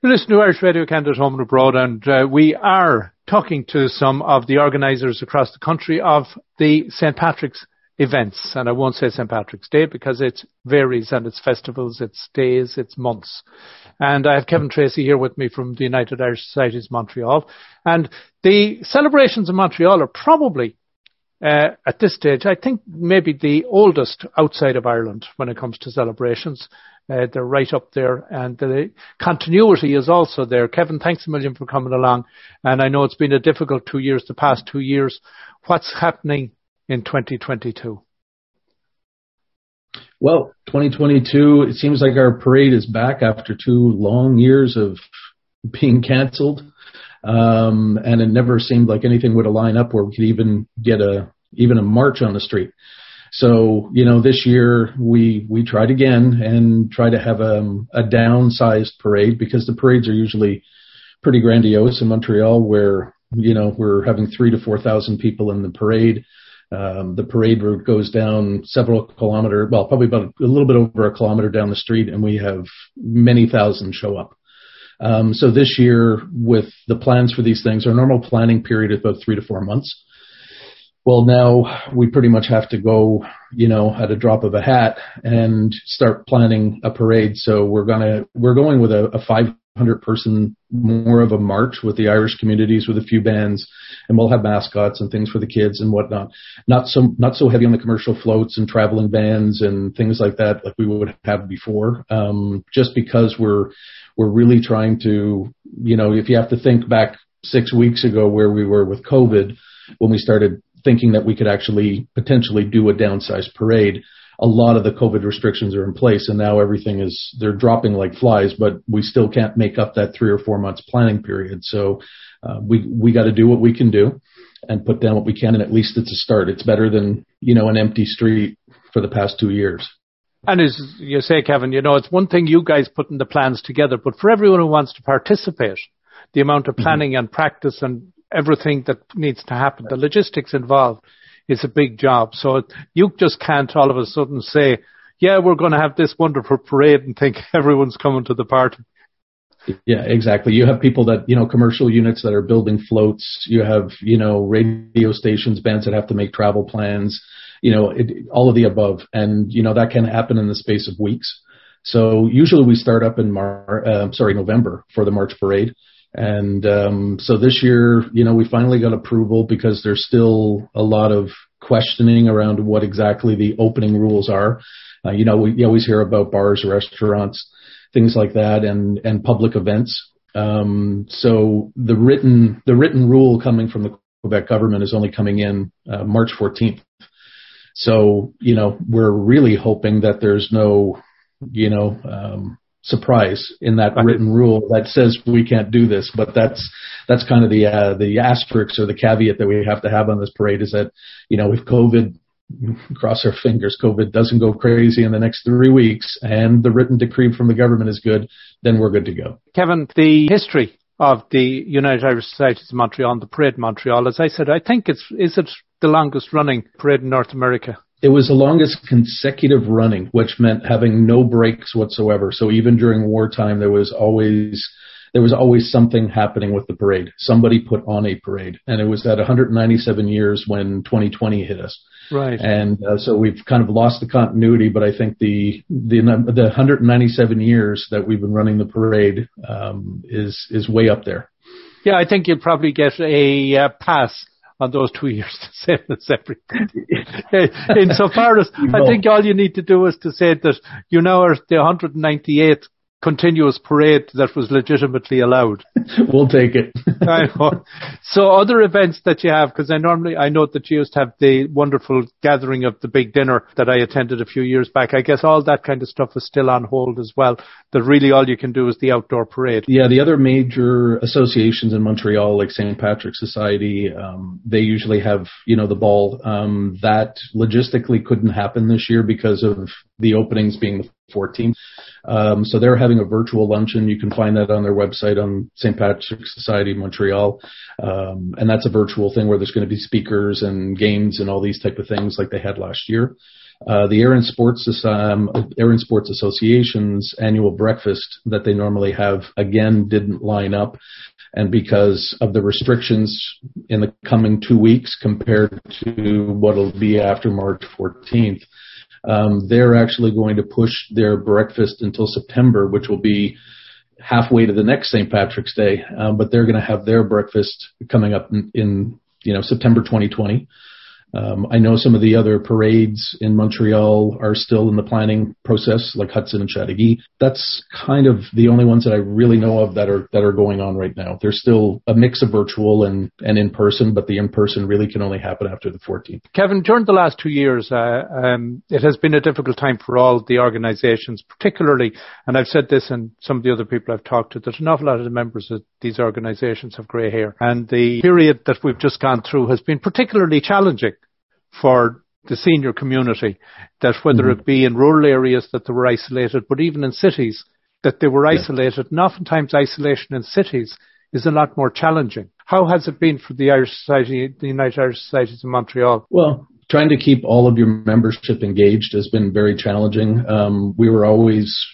You listen to Irish Radio Canada Home and Abroad, and uh, we are talking to some of the organisers across the country of the St. Patrick's events. And I won't say St. Patrick's Day because it varies and it's festivals, it's days, it's months. And I have Kevin Tracey here with me from the United Irish Societies Montreal. And the celebrations in Montreal are probably uh, at this stage, I think maybe the oldest outside of Ireland when it comes to celebrations. Uh, they're right up there and the continuity is also there. Kevin, thanks a million for coming along. And I know it's been a difficult two years, the past two years. What's happening in 2022? Well, 2022, it seems like our parade is back after two long years of being canceled. Um, and it never seemed like anything would align up where we could even get a, even a march on the street. So, you know, this year we, we tried again and try to have a, a downsized parade because the parades are usually pretty grandiose in Montreal where, you know, we're having three to 4,000 people in the parade. Um, the parade route goes down several kilometer, well, probably about a little bit over a kilometer down the street and we have many thousand show up. Um, so this year with the plans for these things, our normal planning period is about three to four months. Well, now we pretty much have to go, you know, at a drop of a hat and start planning a parade. So we're gonna, we're going with a, a 500 person, more of a march with the Irish communities with a few bands and we'll have mascots and things for the kids and whatnot. Not so, not so heavy on the commercial floats and traveling bands and things like that like we would have before. Um, just because we're, we're really trying to, you know, if you have to think back six weeks ago where we were with COVID, when we started thinking that we could actually potentially do a downsized parade, a lot of the COVID restrictions are in place and now everything is, they're dropping like flies, but we still can't make up that three or four months planning period. So, uh, we, we got to do what we can do and put down what we can. And at least it's a start. It's better than, you know, an empty street for the past two years. And as you say, Kevin, you know, it's one thing you guys putting the plans together, but for everyone who wants to participate, the amount of mm-hmm. planning mm-hmm. and practice and everything that needs to happen, the logistics involved is a big job. So you just can't all of a sudden say, yeah, we're going to have this wonderful parade and think everyone's coming to the party. Yeah, exactly. You have people that, you know, commercial units that are building floats. You have, you know, radio stations, bands that have to make travel plans you know, it, all of the above. And, you know, that can happen in the space of weeks. So usually we start up in Mar, uh, sorry, November for the March parade. And, um, so this year, you know, we finally got approval because there's still a lot of questioning around what exactly the opening rules are. Uh, you know, we you always hear about bars, restaurants, things like that and, and public events. Um, so the written, the written rule coming from the Quebec government is only coming in, uh, March 14th. So, you know, we're really hoping that there's no, you know, um, surprise in that written rule that says we can't do this. But that's that's kind of the uh, the asterisk or the caveat that we have to have on this parade is that, you know, if COVID cross our fingers, COVID doesn't go crazy in the next three weeks and the written decree from the government is good, then we're good to go. Kevin, the history of the United Irish Societies of Montreal, the parade Montreal, as I said, I think it's, is it the longest running parade in North America? It was the longest consecutive running, which meant having no breaks whatsoever. So even during wartime, there was always there was always something happening with the parade. Somebody put on a parade, and it was at 197 years when 2020 hit us. Right. And uh, so we've kind of lost the continuity, but I think the the the 197 years that we've been running the parade um, is is way up there. Yeah, I think you'll probably get a uh, pass on those two years to say as everything. Insofar as I think all you need to do is to say that you now are the 198th continuous parade that was legitimately allowed. we'll take it. So other events that you have, because I normally, I know that you used to have the wonderful gathering of the big dinner that I attended a few years back. I guess all that kind of stuff is still on hold as well. That really all you can do is the outdoor parade. Yeah, the other major associations in Montreal, like St. Patrick's Society, um, they usually have, you know, the ball. Um, that logistically couldn't happen this year because of the openings being the 14th. Um, so they're having a virtual luncheon. You can find that on their website on St. Patrick's Society Montreal. Um, and that's a virtual thing where there's going to be speakers and games and all these type of things like they had last year. Uh, the Erin Sports um, Sports Association's annual breakfast that they normally have again didn't line up, and because of the restrictions in the coming two weeks compared to what'll be after March 14th, um, they're actually going to push their breakfast until September, which will be halfway to the next St. Patrick's Day. Um, but they're going to have their breakfast coming up in, in you know September 2020. Um, I know some of the other parades in Montreal are still in the planning process, like Hudson and Chateauguay. That's kind of the only ones that I really know of that are that are going on right now. There's still a mix of virtual and and in person, but the in person really can only happen after the 14th. Kevin, during the last two years, uh, um, it has been a difficult time for all the organisations, particularly, and I've said this and some of the other people I've talked to, that an awful lot of the members of these organisations have grey hair, and the period that we've just gone through has been particularly challenging for the senior community that whether mm-hmm. it be in rural areas that they were isolated, but even in cities that they were isolated, yeah. and oftentimes isolation in cities is a lot more challenging. How has it been for the Irish Society, the United Irish Societies in Montreal? Well, trying to keep all of your membership engaged has been very challenging. Um, we were always,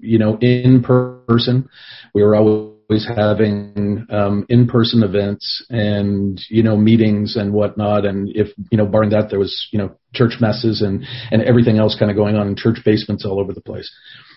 you know, in person. We were always always having um, in-person events and you know meetings and whatnot. And if you know, barring that, there was you know church messes and and everything else kind of going on in church basements all over the place.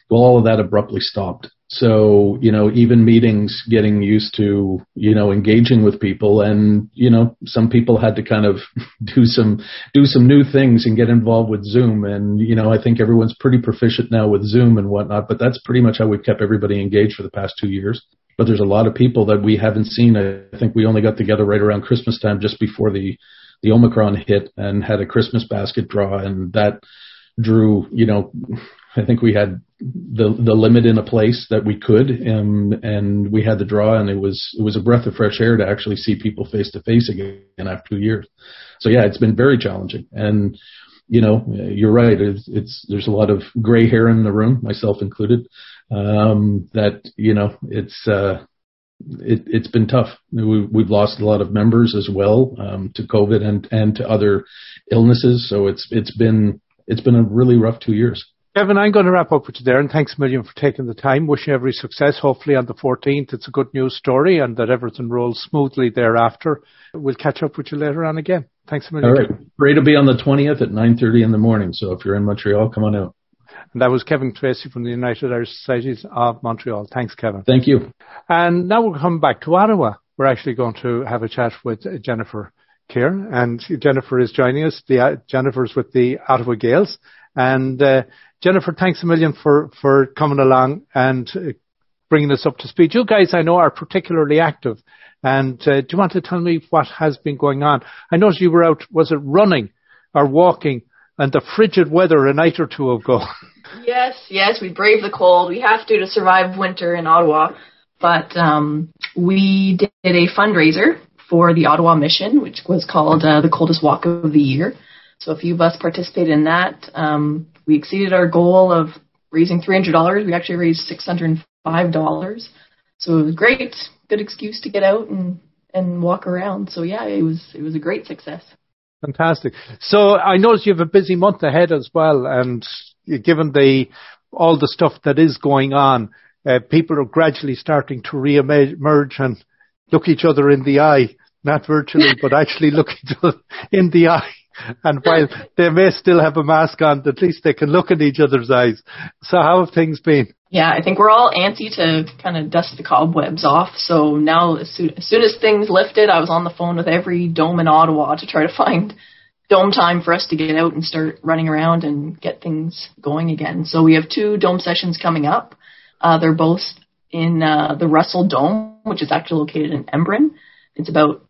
Well, all of that abruptly stopped. So, you know, even meetings getting used to, you know, engaging with people and, you know, some people had to kind of do some, do some new things and get involved with Zoom. And, you know, I think everyone's pretty proficient now with Zoom and whatnot, but that's pretty much how we've kept everybody engaged for the past two years but there's a lot of people that we haven't seen. I think we only got together right around Christmas time, just before the the Omicron hit, and had a Christmas basket draw, and that drew. You know, I think we had the the limit in a place that we could, and and we had the draw, and it was it was a breath of fresh air to actually see people face to face again after two years. So yeah, it's been very challenging, and you know, you're right. It's, it's there's a lot of gray hair in the room, myself included um, that you know it's uh, it, it's been tough. We, we've lost a lot of members as well um, to COVID and and to other illnesses. So it's it's been it's been a really rough two years. Kevin, I'm going to wrap up with you there, and thanks a million for taking the time. Wish you every success. Hopefully, on the 14th, it's a good news story, and that everything rolls smoothly thereafter. We'll catch up with you later on again. Thanks a million. All right, great to be on the 20th at 9:30 in the morning. So if you're in Montreal, come on out. And that was Kevin Tracey from the United Irish Societies of Montreal. Thanks, Kevin. Thank you. And now we're coming back to Ottawa. We're actually going to have a chat with Jennifer Keir, and Jennifer is joining us. The, uh, Jennifer's with the Ottawa Gaels. And uh, Jennifer, thanks a million for, for coming along and uh, bringing us up to speed. You guys, I know, are particularly active. And uh, do you want to tell me what has been going on? I noticed you were out, was it running or walking and the frigid weather a night or two ago? Yes, yes, we brave the cold. We have to to survive winter in Ottawa. But um, we did a fundraiser for the Ottawa Mission, which was called uh, the Coldest Walk of the Year. So a few of us participated in that. Um, we exceeded our goal of raising $300. We actually raised $605. So it was great. Good excuse to get out and, and walk around. So yeah, it was, it was a great success. Fantastic. So I notice you have a busy month ahead as well, and given the all the stuff that is going on, uh, people are gradually starting to re-emerge and look each other in the eye, not virtually, but actually look each other in the eye. And while they may still have a mask on, at least they can look in each other's eyes. So how have things been? Yeah, I think we're all antsy to kind of dust the cobwebs off. So now, as soon, as soon as things lifted, I was on the phone with every dome in Ottawa to try to find dome time for us to get out and start running around and get things going again. So we have two dome sessions coming up. Uh, they're both in uh, the Russell Dome, which is actually located in Embrun. It's about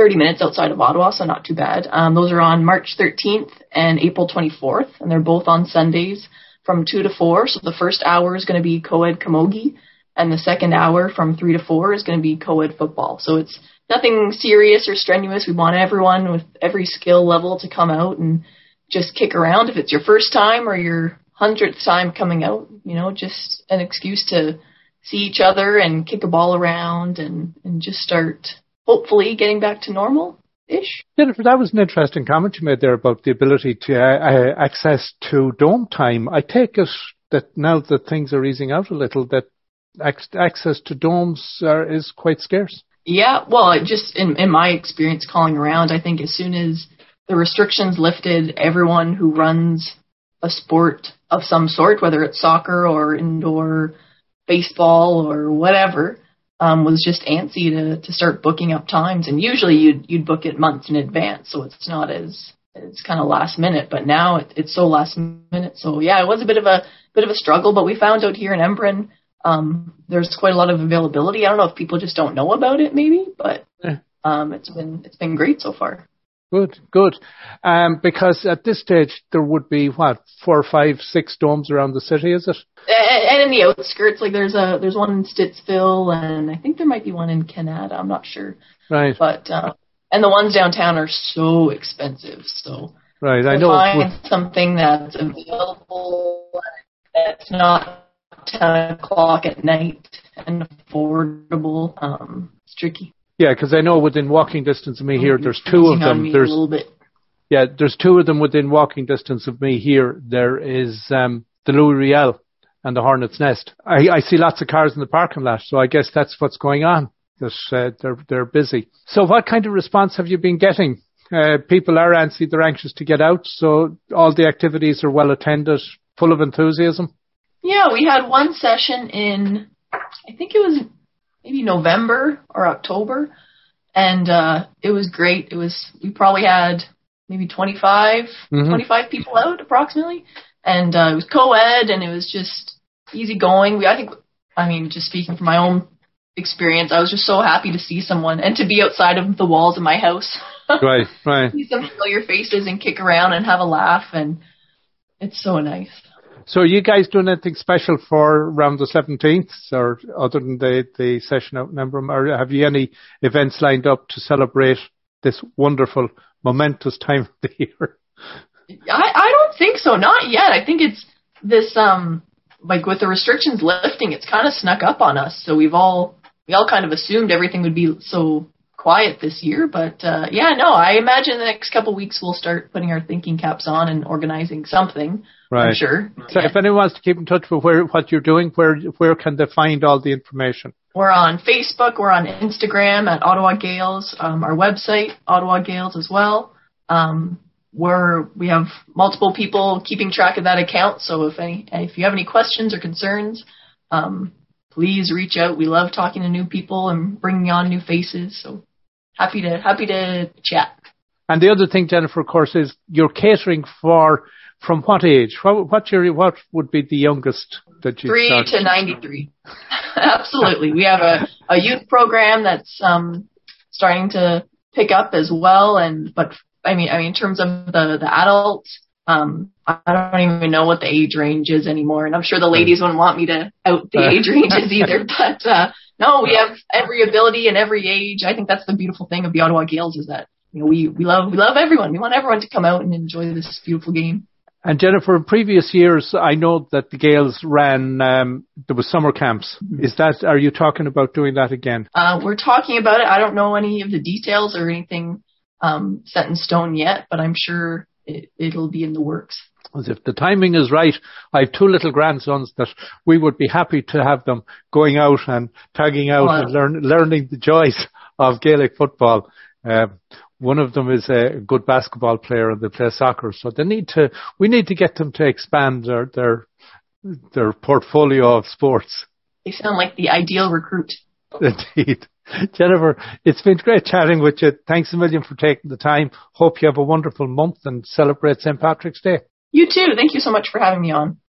30 minutes outside of Ottawa, so not too bad. Um, those are on March 13th and April 24th, and they're both on Sundays from 2 to 4. So the first hour is going to be co-ed camogie, and the second hour from 3 to 4 is going to be co-ed football. So it's nothing serious or strenuous. We want everyone with every skill level to come out and just kick around. If it's your first time or your hundredth time coming out, you know, just an excuse to see each other and kick a ball around and, and just start hopefully getting back to normal. ish. Jennifer, that was an interesting comment you made there about the ability to uh, uh, access to dome time. I take it that now that things are easing out a little, that access to domes are, is quite scarce. Yeah, well, just in in my experience calling around, I think as soon as the restrictions lifted, everyone who runs a sport of some sort, whether it's soccer or indoor baseball or whatever, um, was just antsy to, to start booking up times. And usually you'd, you'd book it months in advance, so it's not as, it's kind of last minute, but now it, it's so last minute. So yeah, it was a bit of a, bit of a struggle, but we found out here in Embrun, um, there's quite a lot of availability. I don't know if people just don't know about it maybe, but, um, it's been, it's been great so far. Good, good. Um, because at this stage there would be what four, five, six domes around the city, is it? And in the outskirts, like there's a there's one in Stittsville, and I think there might be one in Kanata. I'm not sure. Right. But uh, and the ones downtown are so expensive. So right, I know. Find something that's available that's not ten o'clock at night and affordable. Um, it's tricky. Yeah, because I know within walking distance of me here, there's two of them. There's yeah, there's two of them within walking distance of me here. There is um, the Louis Riel and the Hornet's Nest. I, I see lots of cars in the parking lot, so I guess that's what's going on. That uh, they're they're busy. So, what kind of response have you been getting? Uh, people are antsy; they're anxious to get out. So, all the activities are well attended, full of enthusiasm. Yeah, we had one session in, I think it was maybe November or October, and uh, it was great. It was we probably had maybe 25, mm-hmm. 25 people out approximately, and uh, it was co-ed and it was just easy going. We I think I mean just speaking from my own experience, I was just so happy to see someone and to be outside of the walls of my house. right, right. See some familiar faces and kick around and have a laugh, and it's so nice. So are you guys doing anything special for around the 17th or other than the, the session out in? Or have you any events lined up to celebrate this wonderful, momentous time of the year? I, I don't think so. Not yet. I think it's this, um, like with the restrictions lifting, it's kind of snuck up on us. So we've all, we all kind of assumed everything would be so quiet this year. But uh, yeah, no, I imagine the next couple of weeks we'll start putting our thinking caps on and organizing something. Right. I'm sure. So yeah. if anyone wants to keep in touch with where what you're doing, where where can they find all the information? We're on Facebook. We're on Instagram at Ottawa Gaels. Um, our website, Ottawa Gaels, as well. Um, we're we have multiple people keeping track of that account. So if any if you have any questions or concerns, um, please reach out. We love talking to new people and bringing on new faces. So happy to happy to chat. And the other thing, Jennifer, of course, is you're catering for from what age? What what's your what would be the youngest that you three start? to ninety three? Absolutely, we have a a youth program that's um starting to pick up as well. And but I mean, I mean, in terms of the the adults, um, I don't even know what the age range is anymore, and I'm sure the ladies wouldn't want me to out the age ranges either. But uh, no, we have every ability and every age. I think that's the beautiful thing of the Ottawa Gaels is that you know we we love we love everyone. We want everyone to come out and enjoy this beautiful game. And Jennifer, in previous years, I know that the Gaels ran. Um, there was summer camps. Mm-hmm. Is that? Are you talking about doing that again? Uh, we're talking about it. I don't know any of the details or anything um, set in stone yet, but I'm sure it, it'll be in the works. As if the timing is right, I have two little grandsons that we would be happy to have them going out and tagging out and learn, learning the joys of Gaelic football. Uh, one of them is a good basketball player and they play soccer, so they need to. We need to get them to expand their their their portfolio of sports. They sound like the ideal recruit. Indeed. Jennifer, it's been great chatting with you. Thanks a million for taking the time. Hope you have a wonderful month and celebrate St. Patrick's Day. You too. Thank you so much for having me on.